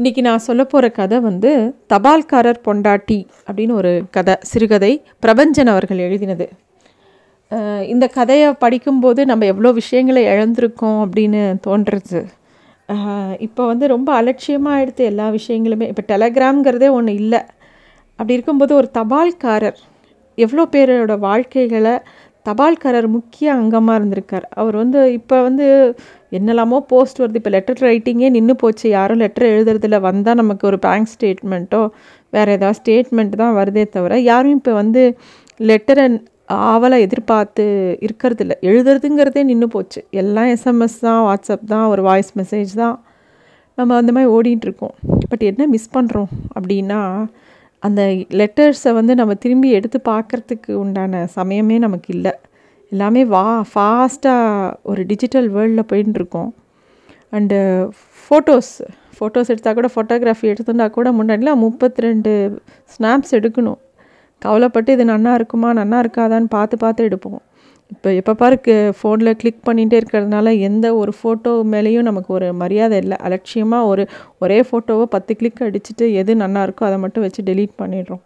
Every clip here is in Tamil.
இன்றைக்கி நான் சொல்ல போகிற கதை வந்து தபால்காரர் பொண்டாட்டி அப்படின்னு ஒரு கதை சிறுகதை பிரபஞ்சன் அவர்கள் எழுதினது. இந்த கதையை படிக்கும்போது நம்ம எவ்வளோ விஷயங்களை இழந்திருக்கோம் அப்படின்னு தோன்றுறது. இப்போ வந்து ரொம்ப அலட்சியமாக எடுத்து எல்லா விஷயங்களுமே இப்போ டெலகிராம்ங்கிறதே ஒன்று இல்லை. அப்படி இருக்கும்போது ஒரு தபால்காரர் எவ்வளோ பேரோட வாழ்க்கைகளை தபால்காரர் முக்கிய அங்கமாக இருந்திருக்கார். அவர் வந்து இப்போ வந்து என்னெல்லாமோ போஸ்ட் வருது. இப்போ லெட்டர் ரைட்டிங்கே நின்று போச்சு. யாரும் லெட்டர் எழுதுறதுல வந்தால் நமக்கு ஒரு பேங்க் ஸ்டேட்மெண்ட்டோ வேறு ஏதாவது ஸ்டேட்மெண்ட் தான் வருதே தவிர யாரும் இப்போ வந்து லெட்டரை ஆவலை எதிர்பார்த்து இருக்கிறதில்ல. எழுதுறதுங்கிறதே நின்று போச்சு. எல்லாம் எஸ்எம்எஸ் தான் வாட்ஸ்அப் தான் ஒரு வாய்ஸ் மெசேஜ் தான். நம்ம அந்த மாதிரி ஓடிட்டு இருக்கோம். பட் என்ன மிஸ் பண்ணுறோம் அப்படின்னா அந்த லெட்டர்ஸை வந்து நம்ம திரும்பி எடுத்து பார்க்குறதுக்கு உண்டான சமயமே நமக்கு இல்லை எல்லாமே வா ஃபாஸ்ட்டாக ஒரு டிஜிட்டல் வேர்ல்டில் போயின்னு இருக்கோம் அண்டு ஃபோட்டோஸ் ஃபோட்டோஸ் எடுத்தால் கூட ஃபோட்டோகிராஃபி எடுத்திருந்தா கூட முன்னாடிலாம் முப்பத்தி ரெண்டு ஸ்னாப்ஸ் எடுக்கணும். கவலைப்பட்டு இது நன்னா இருக்குமா நன்னா இருக்காதான்னு பார்த்து பார்த்து எடுப்போம். இப்போ எப்போ பாருக்கு ஃபோனில் கிளிக் பண்ணிகிட்டே இருக்கிறதுனால எந்த ஒரு ஃபோட்டோ மேலேயும் நமக்கு ஒரு மரியாதை இல்லை. அலட்சியமாக ஒரு ஒரே ஃபோட்டோவை பத்து கிளிக் அடிச்சுட்டு எது நல்லா இருக்கோ அதை மட்டும் வச்சு டெலீட் பண்ணிடுறோம்.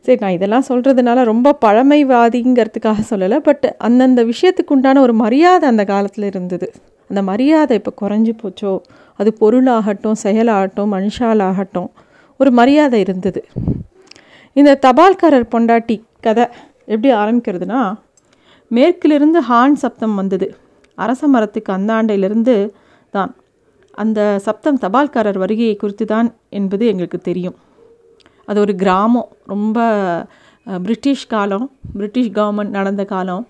சரி நான் இதெல்லாம் சொல்கிறதுனால ரொம்ப பழமைவாதிங்கிறதுக்காக சொல்லலை பட் அந்தந்த விஷயத்துக்கு உண்டான ஒரு மரியாதை அந்த காலத்தில் இருந்தது. அந்த மரியாதை இப்போ குறைஞ்சி போச்சோ? அது பொருளாகட்டும் செயலாகட்டும் மனுஷாலாகட்டும் ஒரு மரியாதை இருந்தது. இந்த தபால்காரர் பொண்டாட்டி கதை எப்படி ஆரம்பிக்கிறதுனா மேற்கிலிருந்து ஹார்ன் சப்தம் வந்தது. அரச மரத்துக்கு அந்தாண்டையிலிருந்து தான். அந்த சப்தம் தபால்காரர் வருகையை குறித்து தான் என்பது எங்களுக்கு தெரியும். அது ஒரு கிராமம். ரொம்ப பிரிட்டிஷ் காலம் பிரிட்டிஷ் கவர்மெண்ட் நடந்த காலம்.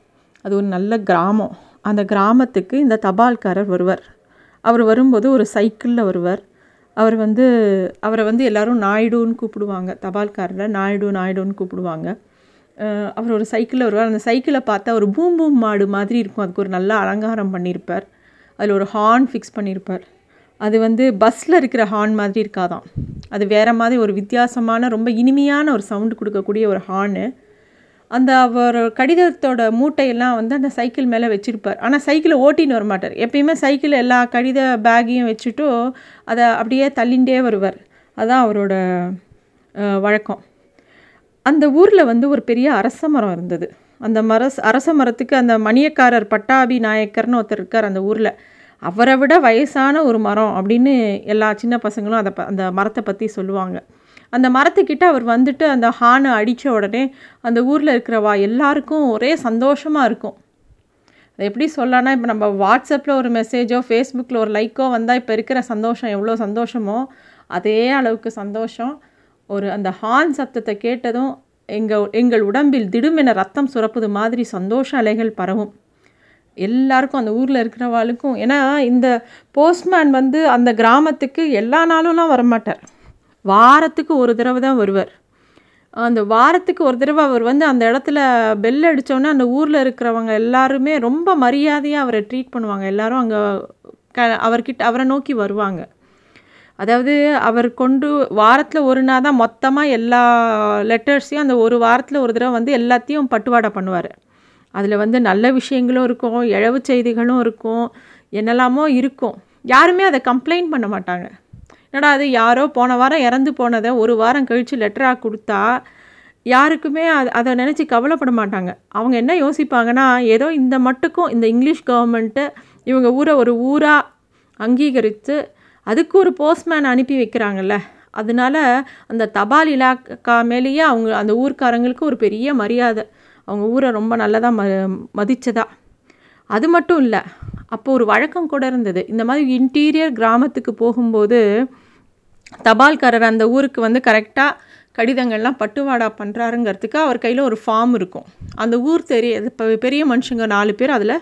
அது ஒரு நல்ல கிராமம். அந்த கிராமத்துக்கு இந்த தபால்காரர் வருவார். அவர் வரும்போது ஒரு சைக்கிளில் வருவார். அவர் வந்து அவரை வந்து எல்லோரும் நாயுடுன்னு கூப்பிடுவாங்க. தபால்காரரை நாயுடு நாயுடுன்னு கூப்பிடுவாங்க. அவர் ஒரு சைக்கிளில் வருவார். அந்த சைக்கிளை பார்த்தா ஒரு பூம் பூம் மாடு மாதிரி இருக்கும். அதுக்கு ஒரு நல்ல அலங்காரம் பண்ணியிருப்பார் அதில் ஒரு ஹார்ன் ஃபிக்ஸ் பண்ணியிருப்பார் அது வந்து பஸ்ஸில் இருக்கிற ஹார்ன் மாதிரி இருக்காதான் அது வேறு மாதிரி ஒரு வித்தியாசமான ரொம்ப இனிமையான ஒரு சவுண்டு கொடுக்கக்கூடிய ஒரு ஹார்னு அந்த அவர் கடிதத்தோட மூட்டையெல்லாம் வந்து அந்த சைக்கிள் மேலே வச்சுருப்பார். ஆனால் சைக்கிளை ஓட்டின்னு வர மாட்டார். எப்பயுமே சைக்கிள் எல்லா கடித பேக்கையும் வச்சுட்டு அதை அப்படியே தள்ளிண்டே வருவார். அதான் அவரோட வழக்கம். அந்த ஊரில் வந்து ஒரு பெரிய அரச மரம் இருந்தது. அந்த மர அரச மரத்துக்கு அந்த மணியக்காரர் பட்டாபி நாயக்கர்னு ஒருத்தர் இருக்கார் அந்த ஊரில். அவரை விட வயசான ஒரு மரம் அப்படின்னு எல்லா சின்ன பசங்களும் அதை ப- அந்த மரத்தை பற்றி சொல்லுவாங்க. அந்த மரத்துக்கிட்ட அவர் வந்துட்டு அந்த ஹானை அடித்த உடனே அந்த ஊரில் இருக்கிறவா எல்லாருக்கும் ஒரே சந்தோஷமாக இருக்கும். அது எப்படி சொல்லலாம்னா இப்போ நம்ம வாட்ஸ்அப்பில் ஒரு மெசேஜோ ஃபேஸ்புக்கில் ஒரு லைக்கோ வந்தால் இப்போ இருக்கிற சந்தோஷம் எவ்வளோ சந்தோஷமோ அதே அளவுக்கு சந்தோஷம். ஒரு அந்த ஹார்ன் சத்தத்தை கேட்டதும் எங்கள் எங்கள் உடம்பில் திடுமென ரத்தம் சுரப்புது மாதிரி சந்தோஷ அலைகள் பரவும். எல்லாருக்கும் அந்த ஊரில் இருக்கிறவாளுக்கும் ஏன்னா இந்த போஸ்ட்மேன் வந்து அந்த கிராமத்துக்கு எல்லா நாளும்லாம் வரமாட்டார். வாரத்துக்கு ஒரு தடவை தான் வருவார். அந்த வாரத்துக்கு ஒரு தடவை அவர் வந்து அந்த இடத்துல பெல் அடித்தோன்னே அந்த ஊரில் இருக்கிறவங்க எல்லாருமே ரொம்ப மரியாதையாக அவரை ட்ரீட் பண்ணுவாங்க. எல்லோரும் அங்கே க அவர்கிட்ட அவரை நோக்கி வருவாங்க. அதாவது அவர் கொண்டு வாரத்தில் ஒரு நாள் தான் மொத்தமாக எல்லா லெட்டர்ஸையும் அந்த ஒரு வாரத்தில் ஒரு தடவை வந்து எல்லாத்தையும் பட்டுவாடை பண்ணுவார். அதில் வந்து நல்ல விஷயங்களும் இருக்கும் இழவு செய்திகளும் இருக்கும் என்னெல்லாமோ இருக்கும். யாருமே அதை கம்ப்ளைண்ட் பண்ண மாட்டாங்க. என்னடா அது யாரோ போன வாரம் இறந்து போனதை ஒரு வாரம் கழித்து லெட்டராக கொடுத்தா யாருக்குமே அது அதை நினச்சி கவலைப்பட மாட்டாங்க. அவங்க என்ன யோசிப்பாங்கன்னா ஏதோ இந்த மட்டுக்கும் இந்த இங்கிலீஷ் கவர்மெண்ட்டு இவங்க ஊரை ஒரு ஊராக அங்கீகரித்து அதுக்கு ஒரு போஸ்ட்மேன் அனுப்பி வைக்கிறாங்கல்ல. அதனால அந்த தபால் இலாக்கா மேலேயே அவங்க அந்த ஊர்க்காரங்களுக்கு ஒரு பெரிய மரியாதை. அவங்க ஊரை ரொம்ப நல்லதாக ம மதித்ததா அது மட்டும் இல்லை அப்போ ஒரு வழக்கம் கூட இருந்தது. இந்த மாதிரி இன்டீரியர் கிராமத்துக்கு போகும்போது தபால்காரர் அந்த ஊருக்கு வந்து கரெக்டாக கடிதங்கள்லாம் பட்டுவாடா பண்ணுறாருங்கிறதுக்கு அவர் கையில் ஒரு ஃபார்ம் இருக்கும். அந்த ஊர் தெரிய இப்போ பெரிய மனுஷங்க நாலு பேர் அதில்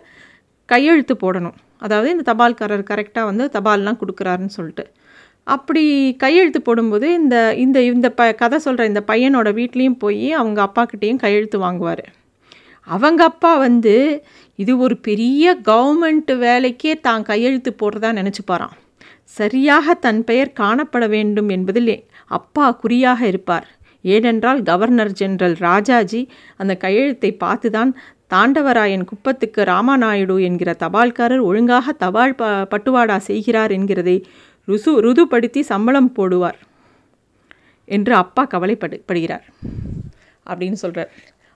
கையெழுத்து போடணும். அதாவது இந்த தபால்காரர் கரெக்டாக வந்து தபால்லாம் கொடுக்குறாருன்னு சொல்லிட்டு. அப்படி கையெழுத்து போடும்போது இந்த இந்த இந்த ப கதை சொல்கிற இந்த பையனோட வீட்லேயும் போய் அவங்க அப்பாக்கிட்டேயும் கையெழுத்து வாங்குவார். அவங்க அப்பா வந்து இது ஒரு பெரிய கவர்மெண்ட் வேலைக்கே தான் கையெழுத்து போடுறதா நினச்சிப்பாராம். சரியாக தன் பெயர் காணப்பட வேண்டும் என்பதில் அப்பா குறியாக இருப்பார். ஏனென்றால் கவர்னர் ஜெனரல் ராஜாஜி அந்த கையெழுத்தை பார்த்து தான் தாண்டவராயன் குப்பத்துக்கு ராமாநாயுடு என்கிற தபால்காரர் ஒழுங்காக தபால் ப பட்டுவாடா செய்கிறார் என்கிறதை ருசு ருதுப்படுத்தி சம்பளம் போடுவார் என்று அப்பா கவலைப்படு படுகிறார். அப்படின்னு சொல்கிறார்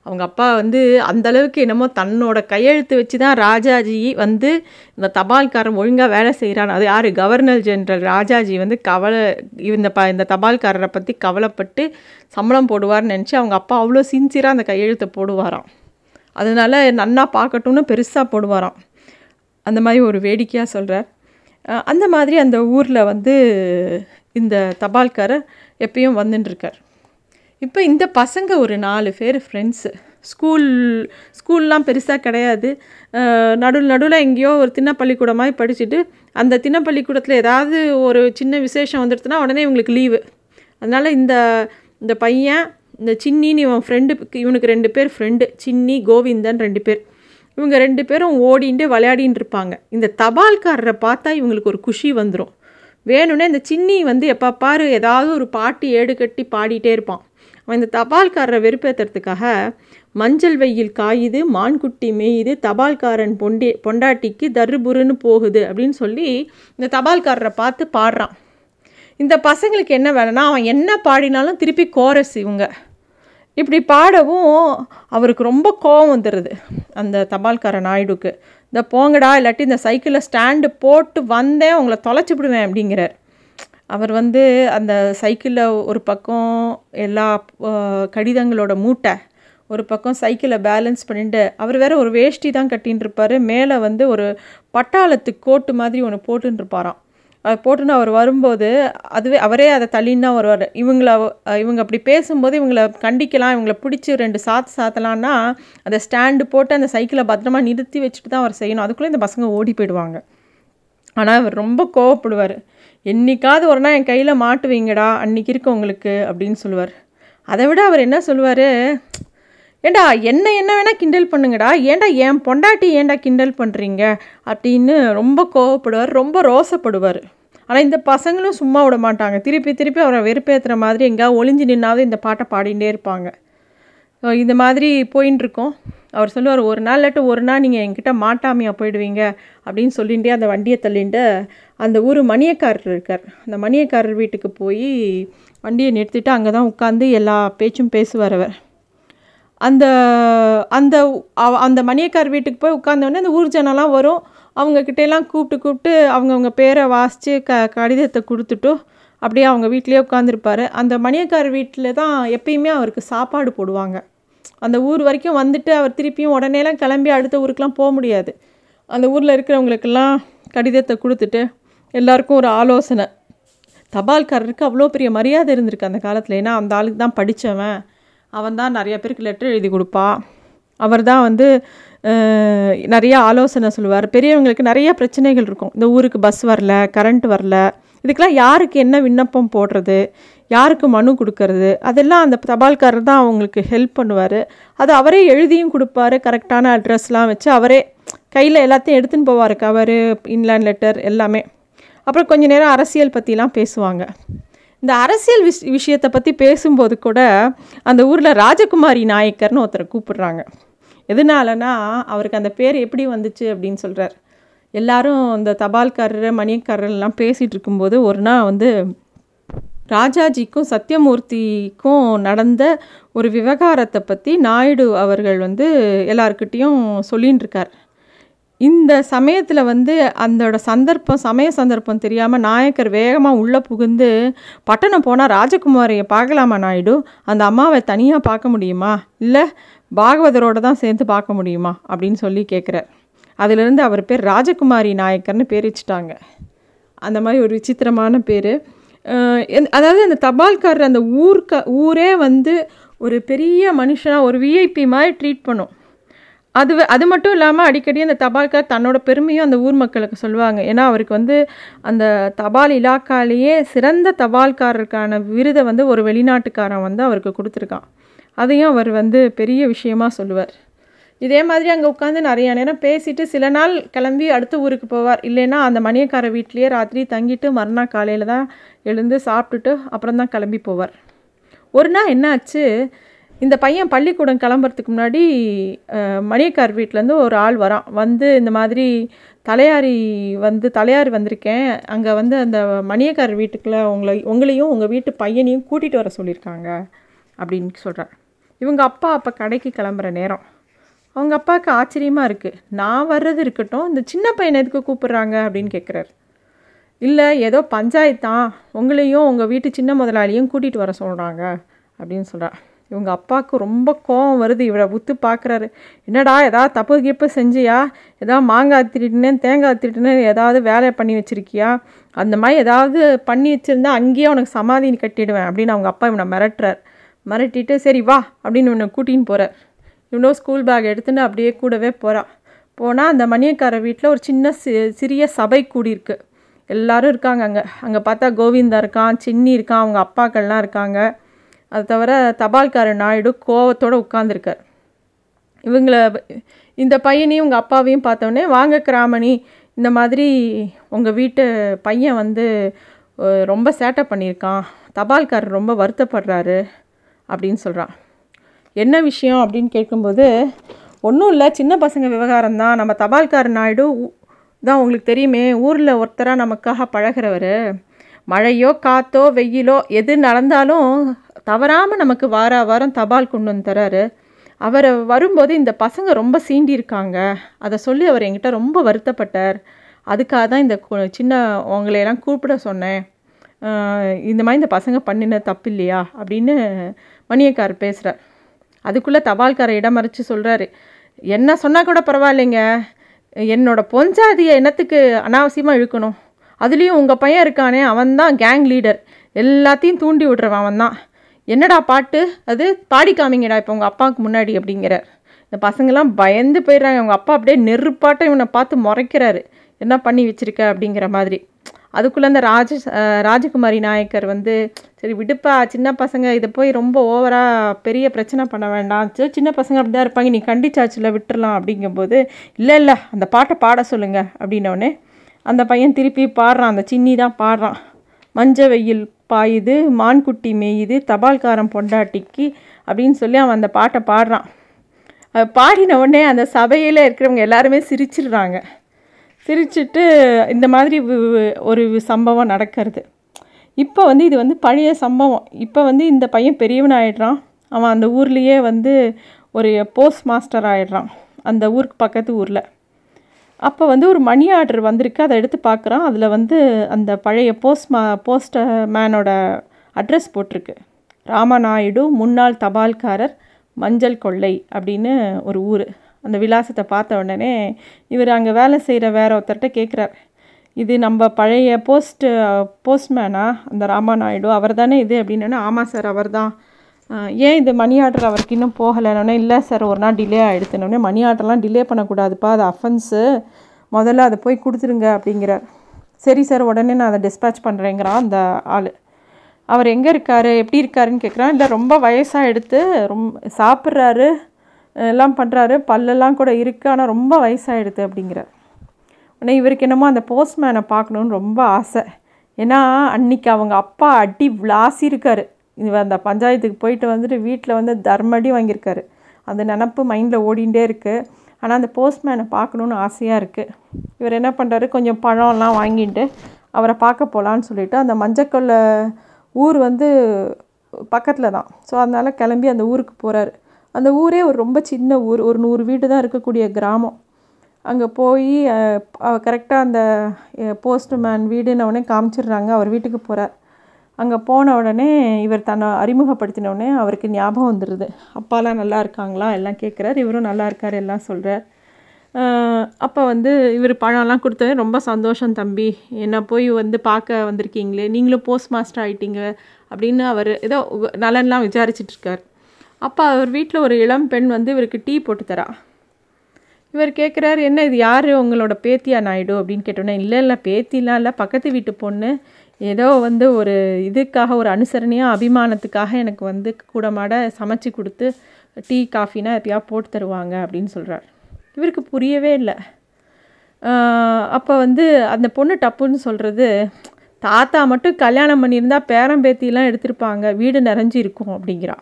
அவங்க அப்பா வந்து அந்த அளவுக்கு என்னமோ தன்னோட கையெழுத்து வச்சு தான் ராஜாஜி வந்து இந்த தபால்காரன் ஒழுங்காக வேலை செய்கிறான் அது யார்? கவர்னர் ஜெனரல் ராஜாஜி வந்து கவலை இந்த ப இந்த தபால்காரரை பற்றி கவலைப்பட்டு சம்பளம் போடுவார்னு நினச்சி அவங்க அப்பா அவ்வளோ சின்சியராக அந்த கையெழுத்தை போடுவாராம். அதனால் நன்னா பார்க்கட்டும்னு பெருசாக போடுவாராம். அந்த மாதிரி ஒரு வேடிக்கையாக சொல்கிறார் அந்த மாதிரி அந்த ஊரில் வந்து இந்த தபால்காரர் எப்பயும் வந்துட்டுருக்கார் இப்போ இந்த பசங்க ஒரு நாலு பேர் ஃப்ரெண்ட்ஸு ஸ்கூல் ஸ்கூல்லாம் பெருசாக கிடையாது. நடுவில் நடுவில் எங்கேயோ ஒரு தின்ன பள்ளிக்கூடம் மாதிரி படிச்சுட்டு அந்த தின்ன பள்ளிக்கூடத்தில் ஏதாவது ஒரு சின்ன விசேஷம் வந்துடுதுன்னா உடனே இவங்களுக்கு லீவு அதனால் இந்த இந்த பையன் இந்த சின்னின்னு இவன் ஃப்ரெண்டு இவனுக்கு ரெண்டு பேர் ஃப்ரெண்டு சின்னி கோவிந்தன் ரெண்டு பேர். இவங்க ரெண்டு பேரும் ஓடிண்டு விளையாடின்னு இருப்பாங்க. இந்த தபால்காரரை பார்த்தா இவங்களுக்கு ஒரு குஷி வந்துடும் வேணும்னே இந்த சின்னி வந்து எப்போ பாரு ஏதாவது ஒரு பாட்டு ஏடு கட்டி பாடிட்டே இருப்பான். அவன் இந்த தபால்காரரை வெறுப்பேற்றுறதுக்காக மஞ்சள் வெயில் காயுது மான்குட்டி மேயுது தபால்காரன் பொண்டி பொண்டாட்டிக்கு தருபுருன்னு போகுது அப்படின்னு சொல்லி இந்த தபால்காரரை பார்த்து பாடுறான். இந்த பசங்களுக்கு என்ன வேலைன்னா அவன் என்ன பாடினாலும் திருப்பி கோரஸ் இவங்க. இப்படி பாடவும் அவருக்கு ரொம்ப கோவம் வந்துடுது அந்த தபால்கார நாயுடுக்கு. இந்த போங்கடா இல்லாட்டி இந்த சைக்கிளில் ஸ்டாண்டு போட்டு வந்தேன் உங்களை தொலைச்சி விடுவேன் அப்படிங்கிறார். அவர் வந்து அந்த சைக்கிளில் ஒரு பக்கம் எல்லா கடிதங்களோட மூட்டை ஒரு பக்கம் சைக்கிளை பேலன்ஸ் பண்ணிட்டு அவர் வேற ஒரு வேஷ்டி தான் கட்டின்னு இருப்பார் மேலே வந்து ஒரு பட்டாளத்து கோட்டு மாதிரி ஒன்று போட்டுன்னு இருப்பாராம். போட்டுன்னு அவர் வரும்போது அதுவே அவரே அதை தள்ளின்னு தான் வருவார். இவங்கள இவங்க அப்படி பேசும்போது இவங்கள கண்டிக்கலாம் இவங்கள பிடிச்சி ரெண்டு சாத்து சாத்தலான்னா அந்த ஸ்டாண்டு போட்டு அந்த சைக்கிளை பத்திரமா நிறுத்தி வச்சுட்டு தான் அவர் செய்யணும். அதுக்குள்ளே இந்த பசங்க ஓடி போயிடுவாங்க. ஆனால் அவர் ரொம்ப கோவப்படுவார். என்னைக்காவது ஒரு நாள் என் கையில் மாட்டுவீங்கடா அன்றைக்கி இருக்கு உங்களுக்கு அப்படின்னு சொல்லுவார். அதை விட அவர் என்ன சொல்லுவார்? ஏண்டா என்ன என்ன வேணால் கிண்டல் பண்ணுங்கடா. ஏன்டா என் பொண்டாட்டி ஏன்டா கிண்டல் பண்ணுறீங்க அப்படின்னு ரொம்ப கோவப்படுவார் ரொம்ப ரோசப்படுவார். ஆனால் இந்த பசங்களும் சும்மா விட மாட்டாங்க. திருப்பி திருப்பி அவரை வெறுப்பேற்றுற மாதிரி எங்கேயாவது ஒளிஞ்சு நின்னாவது இந்த பாட்டை பாடிகிட்டே இருப்பாங்க. இந்த மாதிரி போயின்னு இருக்கோம் அவர் சொல்லுவார் ஒரு நாள் இல்லாட்டி ஒரு நாள் நீங்கள் என்கிட்ட மாட்டாமையாக போயிடுவீங்க? அப்படின்னு சொல்லிகிட்டே அந்த வண்டியை தள்ளிட்டு அந்த ஊர் மணியக்காரர் இருக்கார். அந்த மணியக்காரர் வீட்டுக்கு போய் வண்டியை நிறுத்திட்டு அங்கே தான் உட்காந்து எல்லா பேச்சும் பேசுவார் அவர். அந்த அந்த அந்த மணியக்கார் வீட்டுக்கு போய் உட்காந்தோடனே அந்த ஊர் ஜனம்லாம் வரும். அவங்கக்கிட்டலாம் கூப்பிட்டு கூப்பிட்டு அவங்கவுங்க பேரை வாசித்து க கடிதத்தை கொடுத்துட்டு அப்படியே அவங்க வீட்டிலேயே உட்காந்துருப்பாரு அந்த மணியக்கார் வீட்டில் தான் எப்பயுமே அவருக்கு சாப்பாடு போடுவாங்க. அந்த ஊர் வரைக்கும் வந்துட்டு அவர் திருப்பியும் உடனேலாம் கிளம்பி அடுத்த ஊருக்கெலாம் போக முடியாது. அந்த ஊரில் இருக்கிறவங்களுக்கெல்லாம் கடிதத்தை கொடுத்துட்டு எல்லாருக்கும் ஒரு ஆலோசனை. தபால்காரருக்கு அவ்வளோ பெரிய மரியாதை இருந்திருக்கு அந்த காலத்தில். ஏன்னா அந்த ஆளுக்கு தான் படித்தவன் அவன் தான் நிறைய பேருக்கு லெட்டர் எழுதி கொடுப்பா. அவர் தான் வந்து நிறைய ஆலோசனை சொல்லுவார். பெரியவங்களுக்கு நிறைய பிரச்சனைகள் இருக்கும். இந்த ஊருக்கு பஸ் வரல கரண்ட் வரல. இதுக்கெல்லாம் யாருக்கு என்ன விண்ணப்பம் போடுறது? யாருக்கு மனு கொடுக்கறது? அதெல்லாம் அந்த தபால்காரர் தான் அவங்களுக்கு ஹெல்ப் பண்ணுவார். அது அவரே எழுதியும் கொடுப்பாரு. கரெக்டான அட்ரஸ்லாம் வச்சு அவரே கையில் எல்லாத்தையும் எடுத்துன்னு போவார். கவரு இன்லேண்ட் லெட்டர் எல்லாமே. அப்புறம் கொஞ்ச நேரம் அரசியல் பற்றிலாம் பேசுவாங்க. இந்த அரசியல் விஷ் விஷயத்தை பற்றி பேசும்போது கூட அந்த ஊரில் ராஜகுமாரி நாயக்கர்னு ஒருத்தரை கூப்பிடுறாங்க. எதனாலனா அவருக்கு அந்த பேர் எப்படி வந்துச்சு அப்படின்னு சொல்கிறார் எல்லாரும் இந்த தபால்காரர் மணியக்காரர்லாம் பேசிகிட்டு இருக்கும்போது ஒரு நாள் வந்து ராஜாஜிக்கும் சத்யமூர்த்திக்கும் நடந்த ஒரு விவகாரத்தை பற்றி நாயுடு அவர்கள் வந்து எல்லாருக்கிட்டேயும் சொல்லின்னு இருக்கார். இந்த சமயத்தில் வந்து அந்தோட சந்தர்ப்பம் சமய சந்தர்ப்பம் தெரியாமல் நாயக்கர் வேகமாக உள்ளே புகுந்து பட்டணம் போனால் ராஜகுமாரியை பார்க்கலாமா நாயுடு? அந்த அம்மாவை தனியாக பார்க்க முடியுமா? இல்லை பாகவதரோட தான் சேர்ந்து பார்க்க முடியுமா? அப்படின்னு சொல்லி கேட்குறார் அதிலிருந்து அவர் பேர் ராஜகுமாரி நாயக்கர்னு பேர் வச்சுட்டாங்க அந்த மாதிரி ஒரு விசித்திரமான பேர். அதாவது அந்த தபால்காரர் அந்த ஊர்க்க ஊரே வந்து ஒரு பெரிய மனுஷனாக ஒரு விஐபி மாதிரி ட்ரீட் பண்ணும். அது அது மட்டும் இல்லாமல் அடிக்கடி அந்த தபால்கார் தன்னோட பெருமையும் அந்த ஊர் மக்களுக்கு சொல்லுவாங்க. ஏன்னா அவருக்கு வந்து அந்த தபால் இலாக்காலேயே சிறந்த தபால்காரருக்கான விருதை வந்து ஒரு வெளிநாட்டுக்காரன் வந்து அவருக்கு கொடுத்துருக்கான். அதையும் அவர் வந்து பெரிய விஷயமா சொல்லுவார். இதே மாதிரி அங்கே உட்காந்து நிறைய நேரம் பேசிட்டு சில நாள் கிளம்பி அடுத்த ஊருக்கு போவார். இல்லைன்னா அந்த மணியக்கார வீட்லேயே ராத்திரி தங்கிட்டு மறுநாள் காலையில் தான் எழுந்து சாப்பிட்டுட்டு அப்புறம் தான் கிளம்பி போவார். ஒரு நாள் என்னாச்சு இந்த பையன் பள்ளிக்கூடம் கிளம்புறதுக்கு முன்னாடி மணியக்கார் வீட்டிலேருந்து ஒரு ஆள் வரான். வந்து இந்த மாதிரி தலையாரி வந்து தலையாரி வந்திருக்கேன். அங்கே வந்து அந்த மணியக்கார் வீட்டுக்குள்ளே உங்களை உங்களையும் உங்கள் வீட்டு பையனையும் கூட்டிகிட்டு வர சொல்லியிருக்காங்க அப்படின்னு சொல்கிறார் இவங்க அப்பா அப்போ கடைக்கு கிளம்புற நேரம். அவங்க அப்பாவுக்கு ஆச்சரியமாக இருக்குது நான் வர்றது இருக்கட்டும் இந்த சின்ன பையனை எதுக்கு கூப்பிட்றாங்க அப்படின்னு கேட்குறாரு இல்லை ஏதோ பஞ்சாயத்தான். உங்களையும் உங்கள் வீட்டு சின்ன முதலாளியும் கூட்டிகிட்டு வர சொல்கிறாங்க அப்படின்னு சொல்கிறார் இவங்க அப்பாவுக்கு ரொம்ப கோவம் வருது. இவரை உத்து பார்க்குறாரு. என்னடா ஏதாவது தப்பு கிப்பு செஞ்சியா? ஏதாவது மாங்காய் திருட்டுனேன் தேங்காய் திருட்டுனேன் ஏதாவது வேலையை பண்ணி வச்சுருக்கியா? அந்த மாதிரி ஏதாவது பண்ணி வச்சுருந்தா அங்கேயே உனக்கு சமாதி கட்டிடுவேன் அப்படின்னு அவங்க அப்பா இவனை மிரட்டுறார். மிரட்டிட்டு சரி வா அப்படின்னு இவனை கூட்டின்னு போகிறார் இவனோ ஸ்கூல் பேக் எடுத்துன்னு அப்படியே கூடவே போகிறான் போனால் அந்த மணியக்கார வீட்டில் ஒரு சின்ன சி சிறிய சபை கூடியிருக்கு. எல்லாரும் இருக்காங்க அங்கே. அங்கே பார்த்தா கோவிந்தா இருக்கான் சின்னி இருக்கான் அவங்க அப்பாக்கள்லாம் இருக்காங்க. அது தவிர தபால்காரர் நாயுடு கோவத்தோடு உட்காந்துருக்கார் இவங்கள இந்த பையனையும் உங்கள் அப்பாவையும் பார்த்தோன்னே வாங்க கிராமணி இந்த மாதிரி உங்கள் வீட்டு பையன் வந்து ரொம்ப சேட்டை பண்ணியிருக்கான். தபால்காரர் ரொம்ப வருத்தப்படுறாரு அப்படின்னு சொல்கிறான் என்ன விஷயம்? அப்படின்னு கேட்கும்போது ஒன்றும் இல்லை சின்ன பசங்க விவகாரம் தான். நம்ம தபால்காரர் நாயுடு தான் உங்களுக்கு தெரியுமே ஊரில் ஒருத்தராக நமக்காக பழகிறவர். மழையோ காற்றோ வெயிலோ எது நடந்தாலும் தவறாமல் நமக்கு வார வாரம் தபால் கொண்டு வந்து தராரு. அவரை வரும்போது இந்த பசங்க ரொம்ப சீண்டியிருக்காங்க. அதை சொல்லி அவர் என்கிட்ட ரொம்ப வருத்தப்பட்டார். அதுக்காக தான் இந்த சின்ன உங்களையெல்லாம் கூப்பிட சொன்னேன். இந்த மாதிரி இந்த பசங்க பண்ணின தப்பு இல்லையா? அப்படின்னு மணியக்கார் பேசுகிறார் அதுக்குள்ளே தபால்காரை இடமறைச்சு சொல்கிறாரு என்ன சொன்னால் கூட பரவாயில்லைங்க. என்னோடய பொஞ்சாதியை என்னத்துக்கு அனாவசியமாக இழுக்கணும்? அதுலேயும் உங்கள் பையன் இருக்கானே அவன் தான் கேங் லீடர் எல்லாத்தையும் தூண்டி விடுறவன் அவன் தான் என்னடா பாட்டு? அது பாடி காமிங்கடா இப்போ உங்கள் அப்பாவுக்கு முன்னாடி அப்படிங்கிற. இந்த பசங்கள்லாம் பயந்து போயிடுறாங்க. அவங்க அப்பா அப்படியே நெருப்பாட்டம் இவனை பார்த்து முறைக்கிறாரு. என்ன பண்ணி வச்சுருக்க அப்படிங்கிற மாதிரி. அதுக்குள்ளே அந்த ராஜ ராஜகுமாரி நாயக்கர் வந்து சரி விடுப்பா சின்ன பசங்க இதை போய் ரொம்ப ஓவராக பெரிய பிரச்சனை பண்ண வேண்டாம். சின்ன பசங்க அப்படி தான் இருப்பாங்க. நீ கண்டிச்சாச்சில் விட்டுறலாம் அப்படிங்கும்போது இல்லை இல்லை அந்த பாட்டை பாட சொல்லுங்கள் அப்படின்னோடனே அந்த பையன் திருப்பி பாடுறான். அந்த சின்னி தான் பாடுறான். மஞ்ச வெயில் பாயுது மான்குட்டி மேயுது தபால்காரம் பொண்டாட்டிக்கு அப்படின்னு சொல்லி அவன் அந்த பாட்டை பாடுறான். பாடின உடனே அந்த சபையில் இருக்கிறவங்க எல்லாருமே சிரிச்சிடுறாங்க. சிரிச்சிட்டு இந்த மாதிரி ஒரு சம்பவம் நடக்கிறது. இப்போ வந்து இது வந்து பழைய சம்பவம். இப்போ வந்து இந்த பையன் பெரியவன் ஆகிடுறான் அவன் அந்த ஊர்லேயே வந்து ஒரு போஸ்ட் மாஸ்டர் ஆகிடுறான் அந்த ஊருக்கு பக்கத்து ஊரில். அப்போ வந்து ஒரு மணி ஆர்டர் வந்திருக்கு. அதை எடுத்து பார்க்குறோம். அதில் வந்து அந்த பழைய போஸ்ட் மா போஸ்ட் மேனோட அட்ரஸ் போட்டிருக்கு. ராமநாயுடு முன்னாள் தபால்காரர் மஞ்சள் கொள்ளை அப்படின்னு ஒரு ஊர். அந்த விலாசத்தை பார்த்த உடனே இவர் அங்கே வேலை செய்கிற வேற ஒருத்தர்கிட்ட கேட்குறார் இது நம்ம பழைய போஸ்ட்டு போஸ்ட்மேனா அந்த ராமாநாயுடு அவர் தானே இது? அப்படின்னா ஆமாம் சார் அவர் தான் ஏன் இது மணி ஆர்டர் அவருக்கு இன்னும் போகலைன்னொன்னே இல்லை சார் ஒரு நாள் டிலே ஆகிடுதுனோடனே மணி ஆர்டர்லாம் டிலே பண்ணக்கூடாதுப்பா அது அஃபென்ஸு முதல்ல அதை போய் கொடுத்துருங்க அப்படிங்கிறார். சரி சார் உடனே நான் அதை டிஸ்பேச் பண்ணுறேங்கிறான் அந்த ஆள். அவர் எங்கே இருக்கார்? எப்படி இருக்காருன்னு கேட்குறான் இல்லை ரொம்ப வயசாக எடுத்து ரொம்ப சாப்பிட்றாரு எல்லாம் பண்ணுறாரு பல்லெல்லாம் கூட இருக்குது ஆனால் ரொம்ப வயசாகிடுது அப்படிங்கிறார். உடனே இவருக்கு என்னமோ அந்த போஸ்ட்மேனை பார்க்கணுன்னு ரொம்ப ஆசை. ஏன்னா அன்னைக்கு அவங்க அப்பா அடி விளாசிருக்காரு. இவர் அந்த பஞ்சாயத்துக்கு போயிட்டு வந்துட்டு வீட்டில் வந்து தர்மடி வாங்கியிருக்காரு. அந்த நினப்பு மைண்டில் ஓடிகிட்டே இருக்குது ஆனால் அந்த போஸ்ட்மேனை பார்க்கணுன்னு ஆசையாக இருக்குது இவர் என்ன பண்ணுறாரு கொஞ்சம் பழம்லாம் வாங்கிட்டு அவரை பார்க்க போகலான்னு சொல்லிவிட்டு அந்த மஞ்சக்கொல்ல ஊர் வந்து பக்கத்தில் தான். ஸோ அதனால் கிளம்பி அந்த ஊருக்கு போகிறாரு அந்த ஊரே ஒரு ரொம்ப சின்ன ஊர். ஒரு நூறு வீடு தான் இருக்கக்கூடிய கிராமம். அங்கே போய் கரெக்டாக அந்த போஸ்ட்மேன் வீடுன்னு அவனே காமிச்சிடுறாங்க. அவர் வீட்டுக்கு போகிறார் அங்கே போன உடனே இவர் தன்னை அறிமுகப்படுத்தின உடனே அவருக்கு ஞாபகம் வந்துடுது அப்பாலாம் நல்லா இருக்காங்களா? எல்லாம் கேட்குறாரு இவரும் நல்லா இருக்கார் எல்லாம் சொல்கிறார் அப்போ வந்து இவர் பழம்லாம் கொடுத்தது ரொம்ப சந்தோஷம் தம்பி என்னை போய் வந்து பார்க்க வந்திருக்கீங்களே? நீங்களும் போஸ்ட் மாஸ்டர் ஆகிட்டீங்க அப்படின்னு அவர் ஏதோ நலன்லாம் விசாரிச்சிட்ருக்கார் அப்போ அவர் வீட்டில் ஒரு இளம் பெண் வந்து இவருக்கு டீ போட்டு தரா. இவர் கேட்குறாரு என்ன இது யார் உங்களோட பேத்தியா நாயுடு? அப்படின்னு கேட்டோன்னே இல்லை இல்லை பேத்திலாம் இல்லை பக்கத்து வீட்டு பொண்ணு. ஏதோ வந்து ஒரு இதுக்காக ஒரு அனுசரணையாக அபிமானத்துக்காக எனக்கு வந்து கூடமாட சமைச்சு கொடுத்து டீ காஃபினா எப்பயா போட்டு தருவாங்க அப்படின்னு சொல்கிறார் இவருக்கு புரியவே இல்லை. அப்போ வந்து அந்த பொண்ணு டப்புன்னு சொல்கிறது தாத்தா மட்டும் கல்யாணம் பண்ணியிருந்தா பேரம்பேத்திலாம் எடுத்திருப்பாங்க வீடு நிறைஞ்சி இருக்கும் அப்படிங்கிறா.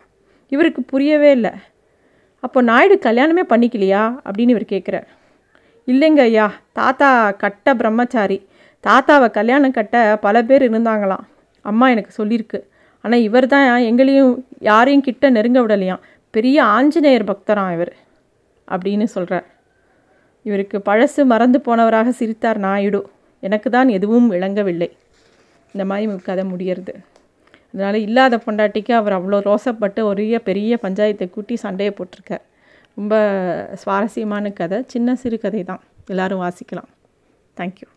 இவருக்கு புரியவே இல்லை. அப்போ நாயுடு கல்யாணமே பண்ணிக்கலையா அப்படின்னு இவர் கேட்குறார் இல்லைங்க ஐயா தாத்தா கட்ட பிரம்மச்சாரி. தாத்தாவை கல்யாணம் கட்ட பல பேர் இருந்தாங்களாம். அம்மா எனக்கு சொல்லியிருக்கு ஆனால் இவர் தான் எங்களையும் யாரையும் கிட்ட நெருங்க விடலையாம். பெரிய ஆஞ்சநேயர் பக்தராம் இவர் அப்படின்னு சொல்கிறார் இவருக்கு பழசு மறந்து போனவராக சிரித்தார் நாயுடு. எனக்கு தான் எதுவும் விளங்கவில்லை. இந்த மாதிரி கதை முடியறது. அதனால் இல்லாத பொண்டாட்டிக்கு அவர் அவ்வளோ ரோசப்பட்டு ஒரே பெரிய பஞ்சாயத்தை கூட்டி சண்டையை போட்டிருக்கார். ரொம்ப சுவாரஸ்யமான கதை. சின்ன சிறு கதை தான் எல்லோரும் வாசிக்கலாம். தேங்க்யூ